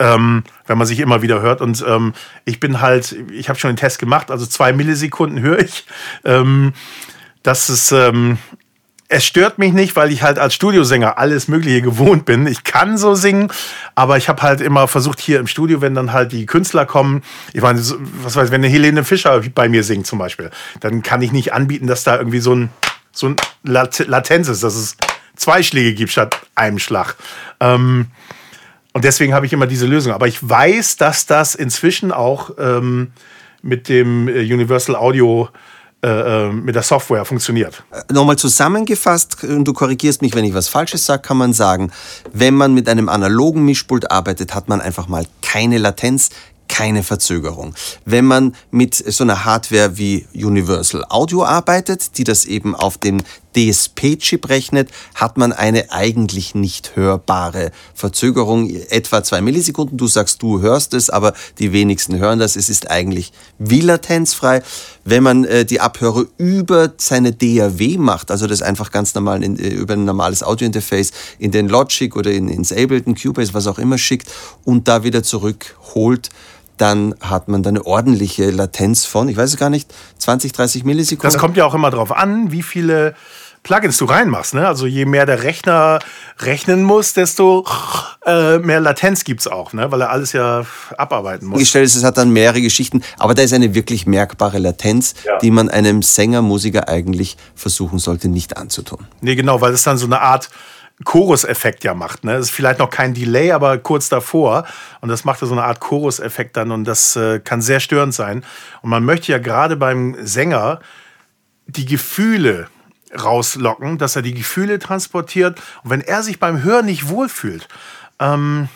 Ähm, wenn man sich immer wieder hört. Und ähm, ich bin halt, ich habe schon den Test gemacht, also zwei Millisekunden höre ich. Ähm, das ist, ähm, es stört mich nicht, weil ich halt als Studiosänger alles Mögliche gewohnt bin. Ich kann so singen, aber ich habe halt immer versucht, hier im Studio, wenn dann halt die Künstler kommen, ich meine, was weiß, wenn eine Helene Fischer bei mir singt zum Beispiel, dann kann ich nicht anbieten, dass da irgendwie so ein, so ein Latenz ist, dass es zwei Schläge gibt statt einem Schlag. Ähm, und deswegen habe ich immer diese Lösung. Aber ich weiß, dass das inzwischen auch ähm, mit dem äh, Universal Audio äh, äh, mit der Software funktioniert. Äh, nochmal zusammengefasst, und du korrigierst mich, wenn ich was Falsches sage, kann man sagen, wenn man mit einem analogen Mischpult arbeitet, hat man einfach mal keine Latenz, keine Verzögerung. Wenn man mit so einer Hardware wie Universal Audio arbeitet, die das eben auf dem DSP-Chip rechnet, hat man eine eigentlich nicht hörbare Verzögerung, etwa zwei Millisekunden. Du sagst, du hörst es, aber die wenigsten hören das. Es ist eigentlich wie latenzfrei. Wenn man äh, die Abhörer über seine DAW macht, also das einfach ganz normal in, äh, über ein normales Audiointerface in den Logic oder in, ins Ableton, Cubase, was auch immer schickt und da wieder zurückholt, dann hat man da eine ordentliche Latenz von, ich weiß es gar nicht, 20, 30 Millisekunden. Das kommt ja auch immer darauf an, wie viele Plugins du reinmachst. Ne? Also je mehr der Rechner rechnen muss, desto äh, mehr Latenz gibt es auch, ne? weil er alles ja abarbeiten muss. Gestellt ist, es hat dann mehrere Geschichten, aber da ist eine wirklich merkbare Latenz, ja. die man einem Sänger, Musiker eigentlich versuchen sollte, nicht anzutun. Nee, genau, weil es dann so eine Art Chorus-Effekt ja macht. Ne? Ist vielleicht noch kein Delay, aber kurz davor. Und das macht so eine Art Chorus-Effekt dann und das äh, kann sehr störend sein. Und man möchte ja gerade beim Sänger die Gefühle rauslocken, dass er die Gefühle transportiert. Und wenn er sich beim Hören nicht wohlfühlt, ähm,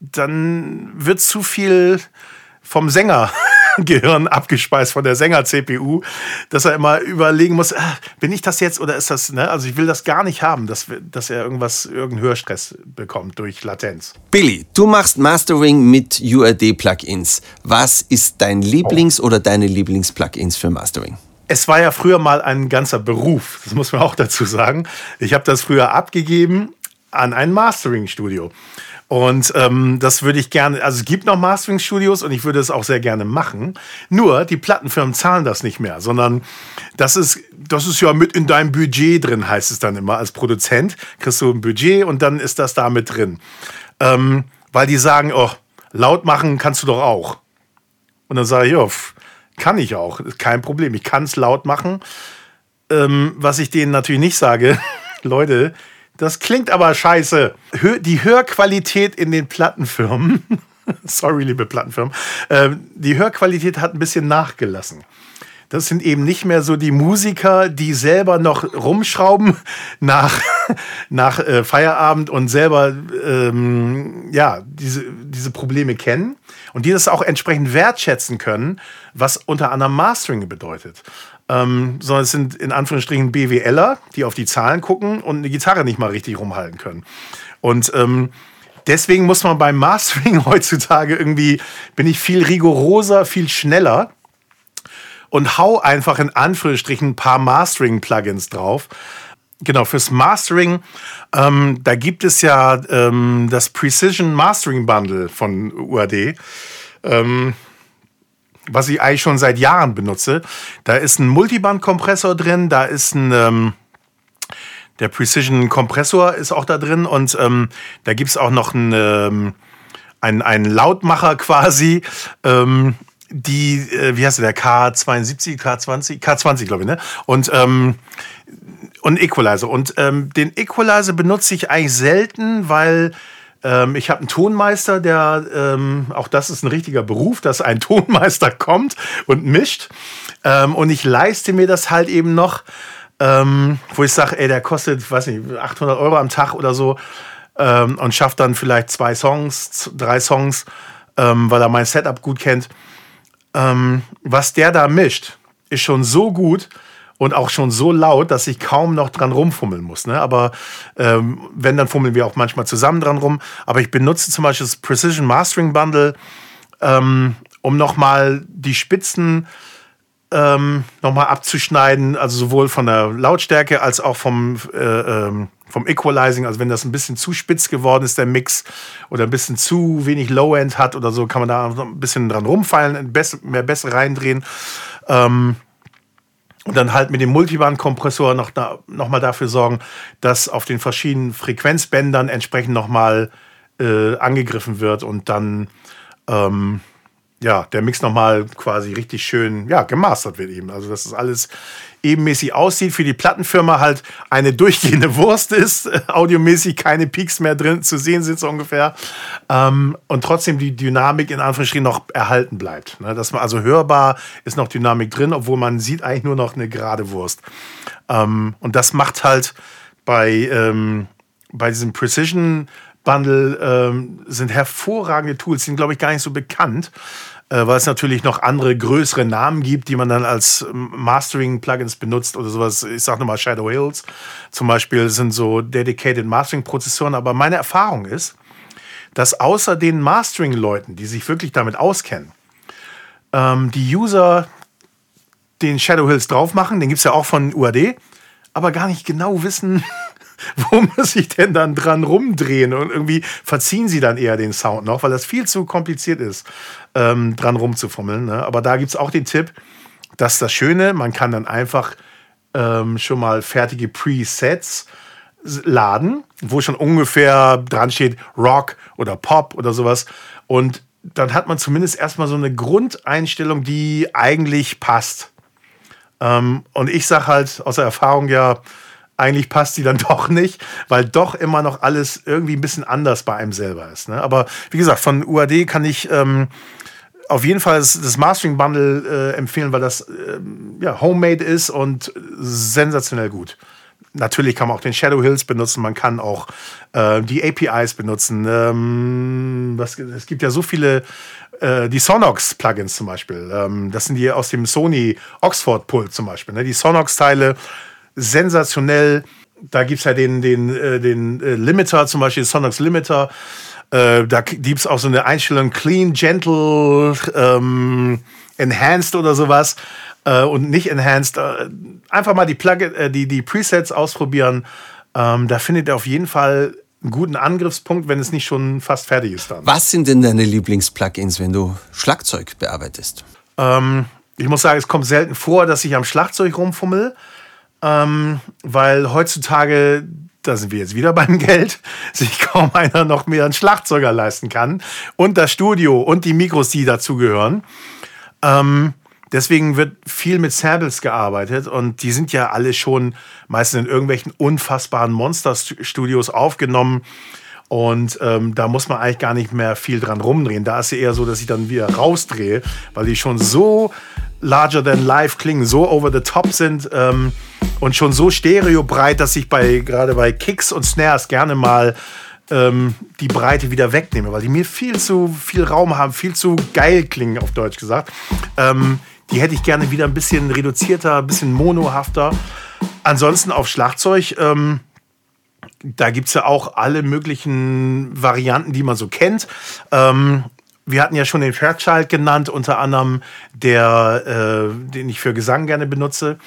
dann wird zu viel vom Sänger Gehirn abgespeist von der Sänger-CPU, dass er immer überlegen muss, ah, bin ich das jetzt oder ist das, ne? Also ich will das gar nicht haben, dass, dass er irgendwas, irgendeinen Hörstress bekommt durch Latenz. Billy, du machst Mastering mit UAD-Plugins. Was ist dein Lieblings- oder deine Lieblings-Plugins für Mastering? Es war ja früher mal ein ganzer Beruf, das muss man auch dazu sagen. Ich habe das früher abgegeben an ein Mastering-Studio. Und ähm, das würde ich gerne, also es gibt noch Mastering-Studios und ich würde es auch sehr gerne machen. Nur die Plattenfirmen zahlen das nicht mehr, sondern das ist, das ist ja mit in deinem Budget drin, heißt es dann immer. Als Produzent kriegst du ein Budget und dann ist das da mit drin. Ähm, weil die sagen, oh, laut machen kannst du doch auch. Und dann sage ich, ja, kann ich auch, kein Problem. Ich kann es laut machen. Ähm, was ich denen natürlich nicht sage, Leute, das klingt aber scheiße. Die Hörqualität in den Plattenfirmen, sorry, liebe Plattenfirmen, äh, die Hörqualität hat ein bisschen nachgelassen. Das sind eben nicht mehr so die Musiker, die selber noch rumschrauben nach, nach äh, Feierabend und selber ähm, ja, diese, diese Probleme kennen und die das auch entsprechend wertschätzen können, was unter anderem Mastering bedeutet ähm, sondern es sind in Anführungsstrichen BWLer, die auf die Zahlen gucken und eine Gitarre nicht mal richtig rumhalten können. Und ähm, deswegen muss man beim Mastering heutzutage irgendwie, bin ich viel rigoroser, viel schneller und hau einfach in Anführungsstrichen ein paar Mastering-Plugins drauf. Genau, fürs Mastering, ähm, da gibt es ja ähm, das Precision Mastering Bundle von UAD. Ähm, was ich eigentlich schon seit Jahren benutze. Da ist ein Multiband-Kompressor drin, da ist ein ähm, der Precision Kompressor ist auch da drin und ähm, da gibt es auch noch einen, ähm, einen, einen Lautmacher quasi. Ähm, die, äh, wie heißt der, K72, K20, K20, glaube ich, ne? Und, ähm, und Equalizer. Und ähm, den Equalizer benutze ich eigentlich selten, weil ähm, ich habe einen Tonmeister, der, ähm, auch das ist ein richtiger Beruf, dass ein Tonmeister kommt und mischt. Ähm, und ich leiste mir das halt eben noch, ähm, wo ich sage, ey, der kostet, weiß nicht, 800 Euro am Tag oder so ähm, und schafft dann vielleicht zwei Songs, drei Songs, weil er mein Setup gut kennt. was der da mischt, ist schon so gut, und auch schon so laut, dass ich kaum noch dran rumfummeln muss. Ne? Aber ähm, wenn, dann fummeln wir auch manchmal zusammen dran rum. Aber ich benutze zum Beispiel das Precision Mastering Bundle, ähm, um nochmal die Spitzen ähm, nochmal abzuschneiden, also sowohl von der Lautstärke als auch vom, äh, ähm, vom Equalizing. Also wenn das ein bisschen zu spitz geworden ist, der Mix, oder ein bisschen zu wenig Low-End hat oder so, kann man da ein bisschen dran rumfallen, mehr besser reindrehen. Ähm, und dann halt mit dem Multiband-Kompressor noch, noch mal dafür sorgen, dass auf den verschiedenen Frequenzbändern entsprechend noch mal äh, angegriffen wird und dann ähm, ja, der Mix nochmal quasi richtig schön ja, gemastert wird eben. Also, das alles ebenmäßig aussieht, für die Plattenfirma halt eine durchgehende Wurst ist, audiomäßig keine Peaks mehr drin zu sehen sind, so ungefähr. Ähm, und trotzdem die Dynamik in Anführungsstrichen noch erhalten bleibt. Ne? Dass man also hörbar ist noch Dynamik drin, obwohl man sieht eigentlich nur noch eine gerade Wurst. Ähm, und das macht halt bei, ähm, bei diesem Precision Bundle ähm, sind hervorragende Tools, sind, glaube ich, gar nicht so bekannt, äh, weil es natürlich noch andere größere Namen gibt, die man dann als Mastering-Plugins benutzt oder sowas. Ich sage nochmal Shadow Hills zum Beispiel sind so dedicated Mastering-Prozessoren. Aber meine Erfahrung ist, dass außer den Mastering-Leuten, die sich wirklich damit auskennen, ähm, die User den Shadow Hills drauf machen, den gibt es ja auch von UAD, aber gar nicht genau wissen, wo muss ich denn dann dran rumdrehen? Und irgendwie verziehen sie dann eher den Sound noch, weil das viel zu kompliziert ist, ähm, dran rumzufummeln. Ne? Aber da gibt es auch den Tipp, dass das Schöne, man kann dann einfach ähm, schon mal fertige Presets laden, wo schon ungefähr dran steht Rock oder Pop oder sowas. Und dann hat man zumindest erstmal so eine Grundeinstellung, die eigentlich passt. Ähm, und ich sage halt aus der Erfahrung ja, eigentlich passt sie dann doch nicht, weil doch immer noch alles irgendwie ein bisschen anders bei einem selber ist. Ne? Aber wie gesagt, von UAD kann ich ähm, auf jeden Fall das, das Mastering Bundle äh, empfehlen, weil das äh, ja, homemade ist und sensationell gut. Natürlich kann man auch den Shadow Hills benutzen, man kann auch äh, die APIs benutzen. Ähm, was, es gibt ja so viele, äh, die Sonox-Plugins zum Beispiel. Ähm, das sind die aus dem Sony Oxford-Pult zum Beispiel. Ne? Die Sonox-Teile sensationell. Da gibt es ja den, den, äh, den äh, Limiter, zum Beispiel Sonox Limiter. Äh, da gibt es auch so eine Einstellung Clean, Gentle, ähm, Enhanced oder sowas. Und nicht Enhanced. Einfach mal die, Plug die, die Presets ausprobieren. Ähm, da findet ihr auf jeden Fall einen guten Angriffspunkt, wenn es nicht schon fast fertig ist dann. Was sind denn deine Lieblings-Plugins, wenn du Schlagzeug bearbeitest? Ähm, ich muss sagen, es kommt selten vor, dass ich am Schlagzeug rumfummel, ähm, weil heutzutage, da sind wir jetzt wieder beim Geld, sich kaum einer noch mehr einen Schlagzeuger leisten kann und das Studio und die Mikros, die dazugehören. Ähm, deswegen wird viel mit Samples gearbeitet und die sind ja alle schon meistens in irgendwelchen unfassbaren Monster-Studios aufgenommen. Und ähm, da muss man eigentlich gar nicht mehr viel dran rumdrehen. Da ist es eher so, dass ich dann wieder rausdrehe, weil die schon so larger than life klingen, so over the top sind ähm, und schon so stereobreit, dass ich bei gerade bei Kicks und Snares gerne mal ähm, die Breite wieder wegnehme, weil die mir viel zu viel Raum haben, viel zu geil klingen, auf Deutsch gesagt. Ähm, die hätte ich gerne wieder ein bisschen reduzierter, ein bisschen monohafter. Ansonsten auf Schlagzeug, ähm, da gibt es ja auch alle möglichen Varianten, die man so kennt. Ähm, wir hatten ja schon den Fairchild genannt, unter anderem, der, äh, den ich für Gesang gerne benutze.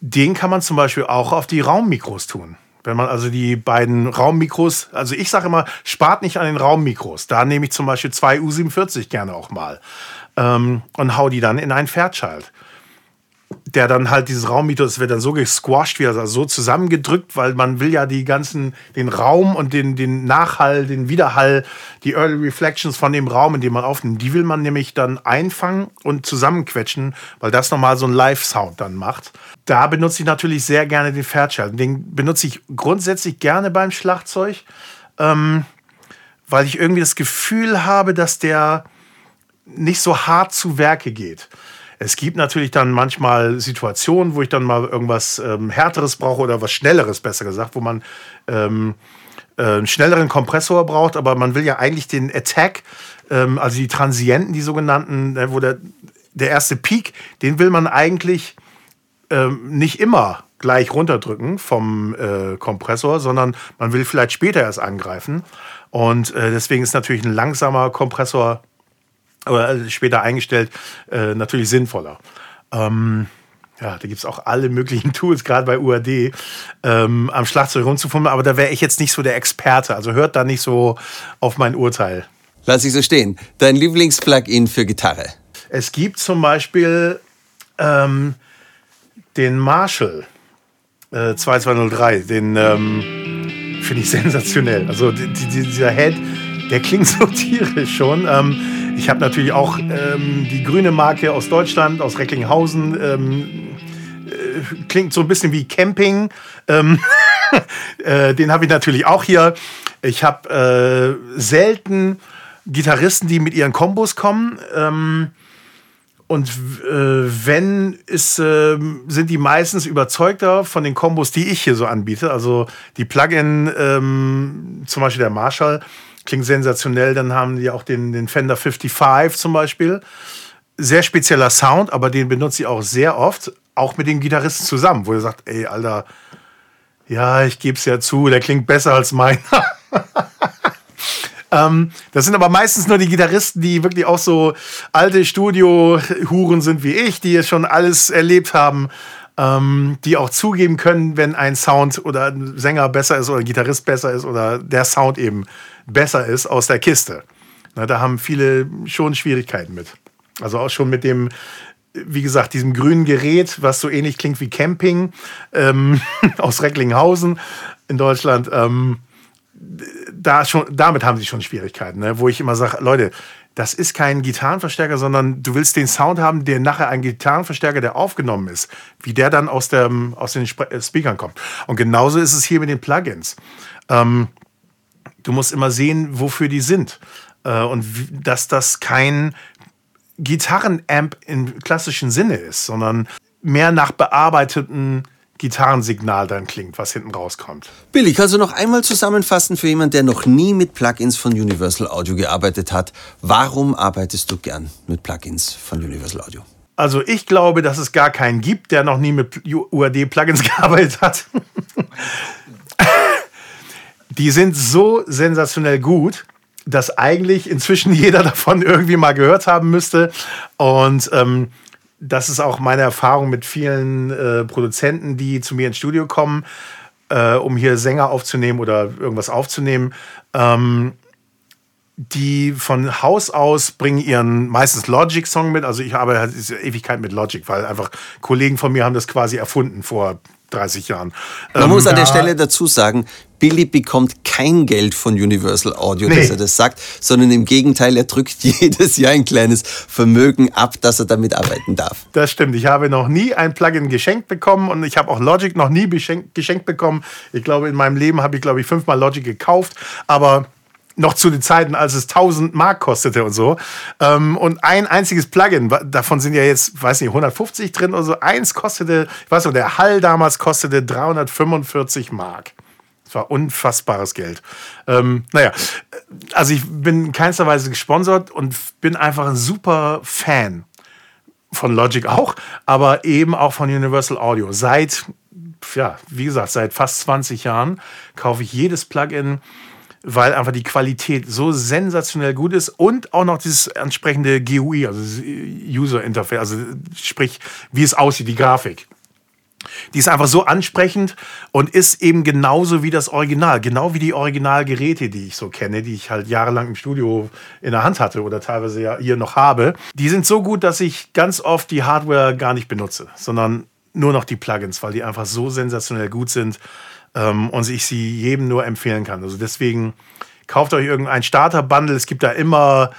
Den kann man zum Beispiel auch auf die Raummikros tun. Wenn man also die beiden Raummikros, also ich sage immer, spart nicht an den Raummikros. Da nehme ich zum Beispiel zwei U47 gerne auch mal ähm, und hau die dann in einen Fairchild der dann halt dieses Raummythos wird dann so gesquashed, wie also so zusammengedrückt, weil man will ja die ganzen, den Raum und den, den Nachhall, den Widerhall, die Early Reflections von dem Raum, in dem man aufnimmt, die will man nämlich dann einfangen und zusammenquetschen, weil das nochmal so ein Live-Sound dann macht. Da benutze ich natürlich sehr gerne den Fairchild. Den benutze ich grundsätzlich gerne beim Schlagzeug, ähm, weil ich irgendwie das Gefühl habe, dass der nicht so hart zu Werke geht. Es gibt natürlich dann manchmal Situationen, wo ich dann mal irgendwas ähm, Härteres brauche oder was Schnelleres, besser gesagt, wo man ähm, äh, einen schnelleren Kompressor braucht, aber man will ja eigentlich den Attack, ähm, also die Transienten, die sogenannten, äh, wo der, der erste Peak, den will man eigentlich ähm, nicht immer gleich runterdrücken vom äh, Kompressor, sondern man will vielleicht später erst angreifen. Und äh, deswegen ist natürlich ein langsamer Kompressor oder äh, später eingestellt, äh, natürlich sinnvoller. Ähm, ja, da gibt es auch alle möglichen Tools, gerade bei UAD, ähm, am Schlagzeug rumzufummeln, aber da wäre ich jetzt nicht so der Experte. Also hört da nicht so auf mein Urteil. Lass ich so stehen. Dein Lieblingsplugin für Gitarre? Es gibt zum Beispiel ähm, den Marshall äh, 2203. Den ähm, finde ich sensationell. Also die, die, dieser Head, der klingt so tierisch schon. Ähm, ich habe natürlich auch ähm, die grüne Marke aus Deutschland, aus Recklinghausen. Ähm, äh, klingt so ein bisschen wie Camping. Ähm, äh, den habe ich natürlich auch hier. Ich habe äh, selten Gitarristen, die mit ihren Kombos kommen. Ähm, und äh, wenn, ist, äh, sind die meistens überzeugter von den Kombos, die ich hier so anbiete. Also die Plugin, ähm, zum Beispiel der Marshall, klingt sensationell. Dann haben die auch den, den Fender 55 zum Beispiel. Sehr spezieller Sound, aber den benutze ich auch sehr oft, auch mit den Gitarristen zusammen, wo ihr sagt, ey, Alter, ja, ich gebe es ja zu, der klingt besser als meiner. ähm, das sind aber meistens nur die Gitarristen, die wirklich auch so alte Studio-Huren sind wie ich, die jetzt schon alles erlebt haben ähm, die auch zugeben können, wenn ein Sound oder ein Sänger besser ist oder ein Gitarrist besser ist oder der Sound eben besser ist aus der Kiste. Na, da haben viele schon Schwierigkeiten mit. Also auch schon mit dem, wie gesagt, diesem grünen Gerät, was so ähnlich klingt wie Camping ähm, aus Recklinghausen in Deutschland. Ähm, da schon, damit haben sie schon Schwierigkeiten, ne? wo ich immer sage, Leute, das ist kein Gitarrenverstärker, sondern du willst den Sound haben, der nachher ein Gitarrenverstärker, der aufgenommen ist, wie der dann aus, der, aus den äh, Speakern kommt. Und genauso ist es hier mit den Plugins. Ähm, du musst immer sehen, wofür die sind. Äh, und dass das kein Gitarrenamp im klassischen Sinne ist, sondern mehr nach bearbeiteten Gitarrensignal dann klingt, was hinten rauskommt. Bill, ich kann also noch einmal zusammenfassen für jemanden, der noch nie mit Plugins von Universal Audio gearbeitet hat. Warum arbeitest du gern mit Plugins von Universal Audio? Also ich glaube, dass es gar keinen gibt, der noch nie mit UAD-Plugins gearbeitet hat. Die sind so sensationell gut, dass eigentlich inzwischen jeder davon irgendwie mal gehört haben müsste. Und ähm, das ist auch meine Erfahrung mit vielen äh, Produzenten, die zu mir ins Studio kommen. äh, um hier Sänger aufzunehmen oder irgendwas aufzunehmen. Ähm, die von Haus aus bringen ihren meistens Logic-Song mit. Also ich habe halt Ewigkeit mit Logic, weil einfach Kollegen von mir haben das quasi erfunden vor 30 Jahren. Man ähm, muss an der Stelle dazu sagen, Billy bekommt kein Geld von Universal Audio, nee. dass er das sagt, sondern im Gegenteil, er drückt jedes Jahr ein kleines Vermögen ab, dass er damit arbeiten darf. Das stimmt. Ich habe noch nie ein Plugin geschenkt bekommen und ich habe auch Logic noch nie geschenkt bekommen. Ich glaube, in meinem Leben habe ich, glaube ich, fünfmal Logic gekauft, aber noch zu den Zeiten, als es 1000 Mark kostete und so. Ähm, und ein einziges Plugin, davon sind ja jetzt, weiß nicht, 150 drin oder so. Eins kostete, ich weiß nicht, der Hall damals kostete 345 Mark. Das war unfassbares Geld. Ähm, naja, also ich bin in keinster Weise gesponsert und bin einfach ein super Fan von Logic auch, aber eben auch von Universal Audio. Seit, ja, wie gesagt, seit fast 20 Jahren kaufe ich jedes Plugin weil einfach die Qualität so sensationell gut ist und auch noch dieses entsprechende GUI, also User Interface, also sprich, wie es aussieht, die Grafik. Die ist einfach so ansprechend und ist eben genauso wie das Original, genau wie die Originalgeräte, die ich so kenne, die ich halt jahrelang im Studio in der Hand hatte oder teilweise ja hier noch habe. Die sind so gut, dass ich ganz oft die Hardware gar nicht benutze, sondern nur noch die Plugins, weil die einfach so sensationell gut sind ähm, und ich sie jedem nur empfehlen kann. Also deswegen kauft euch irgendein Starter-Bundle. Es gibt da immer,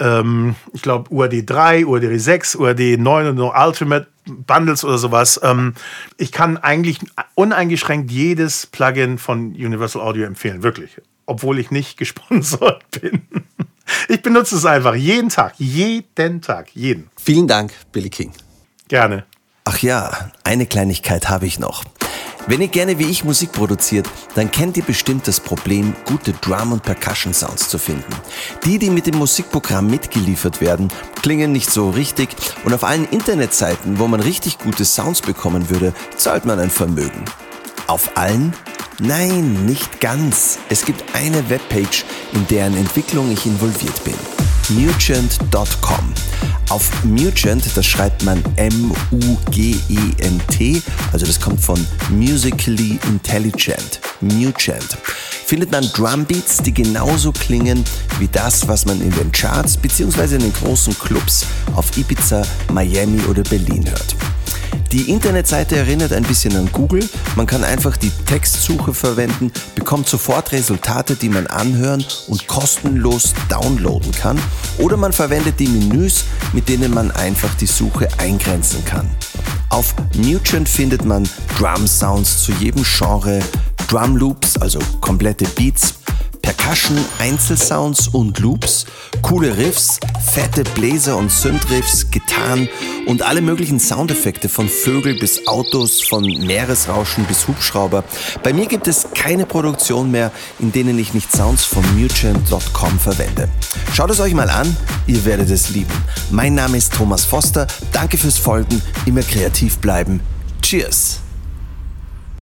ähm, ich glaube, UAD 3, UAD 6, UAD 9 und Ultimate Bundles oder sowas. Ähm, ich kann eigentlich uneingeschränkt jedes Plugin von Universal Audio empfehlen, wirklich. Obwohl ich nicht gesponsert bin. Ich benutze es einfach jeden Tag, jeden Tag, jeden. Vielen Dank, Billy King. Gerne. Ach ja, eine Kleinigkeit habe ich noch. Wenn ihr gerne wie ich Musik produziert, dann kennt ihr bestimmt das Problem, gute Drum- und Percussion-Sounds zu finden. Die, die mit dem Musikprogramm mitgeliefert werden, klingen nicht so richtig und auf allen Internetseiten, wo man richtig gute Sounds bekommen würde, zahlt man ein Vermögen. Auf allen? Nein, nicht ganz. Es gibt eine Webpage, in deren Entwicklung ich involviert bin. Mugent.com. Auf Mugent, das schreibt man M-U-G-E-N-T, also das kommt von Musically Intelligent, Mugent, findet man Drumbeats, die genauso klingen wie das, was man in den Charts bzw. in den großen Clubs auf Ibiza, Miami oder Berlin hört. Die Internetseite erinnert ein bisschen an Google. Man kann einfach die Textsuche verwenden, bekommt sofort Resultate, die man anhören und kostenlos downloaden kann. Oder man verwendet die Menüs, mit denen man einfach die Suche eingrenzen kann. Auf Mugent findet man Drum Sounds zu jedem Genre, Drum Loops, also komplette Beats, Percussion, Einzelsounds und Loops, coole Riffs, fette Bläser und Synthriffs, Gitarren und alle möglichen Soundeffekte von Vögel bis Autos, von Meeresrauschen bis Hubschrauber. Bei mir gibt es keine Produktion mehr, in denen ich nicht Sounds von Mugent.com verwende. Schaut es euch mal an, ihr werdet es lieben. Mein Name ist Thomas Foster, danke fürs Folgen, immer kreativ bleiben. Cheers!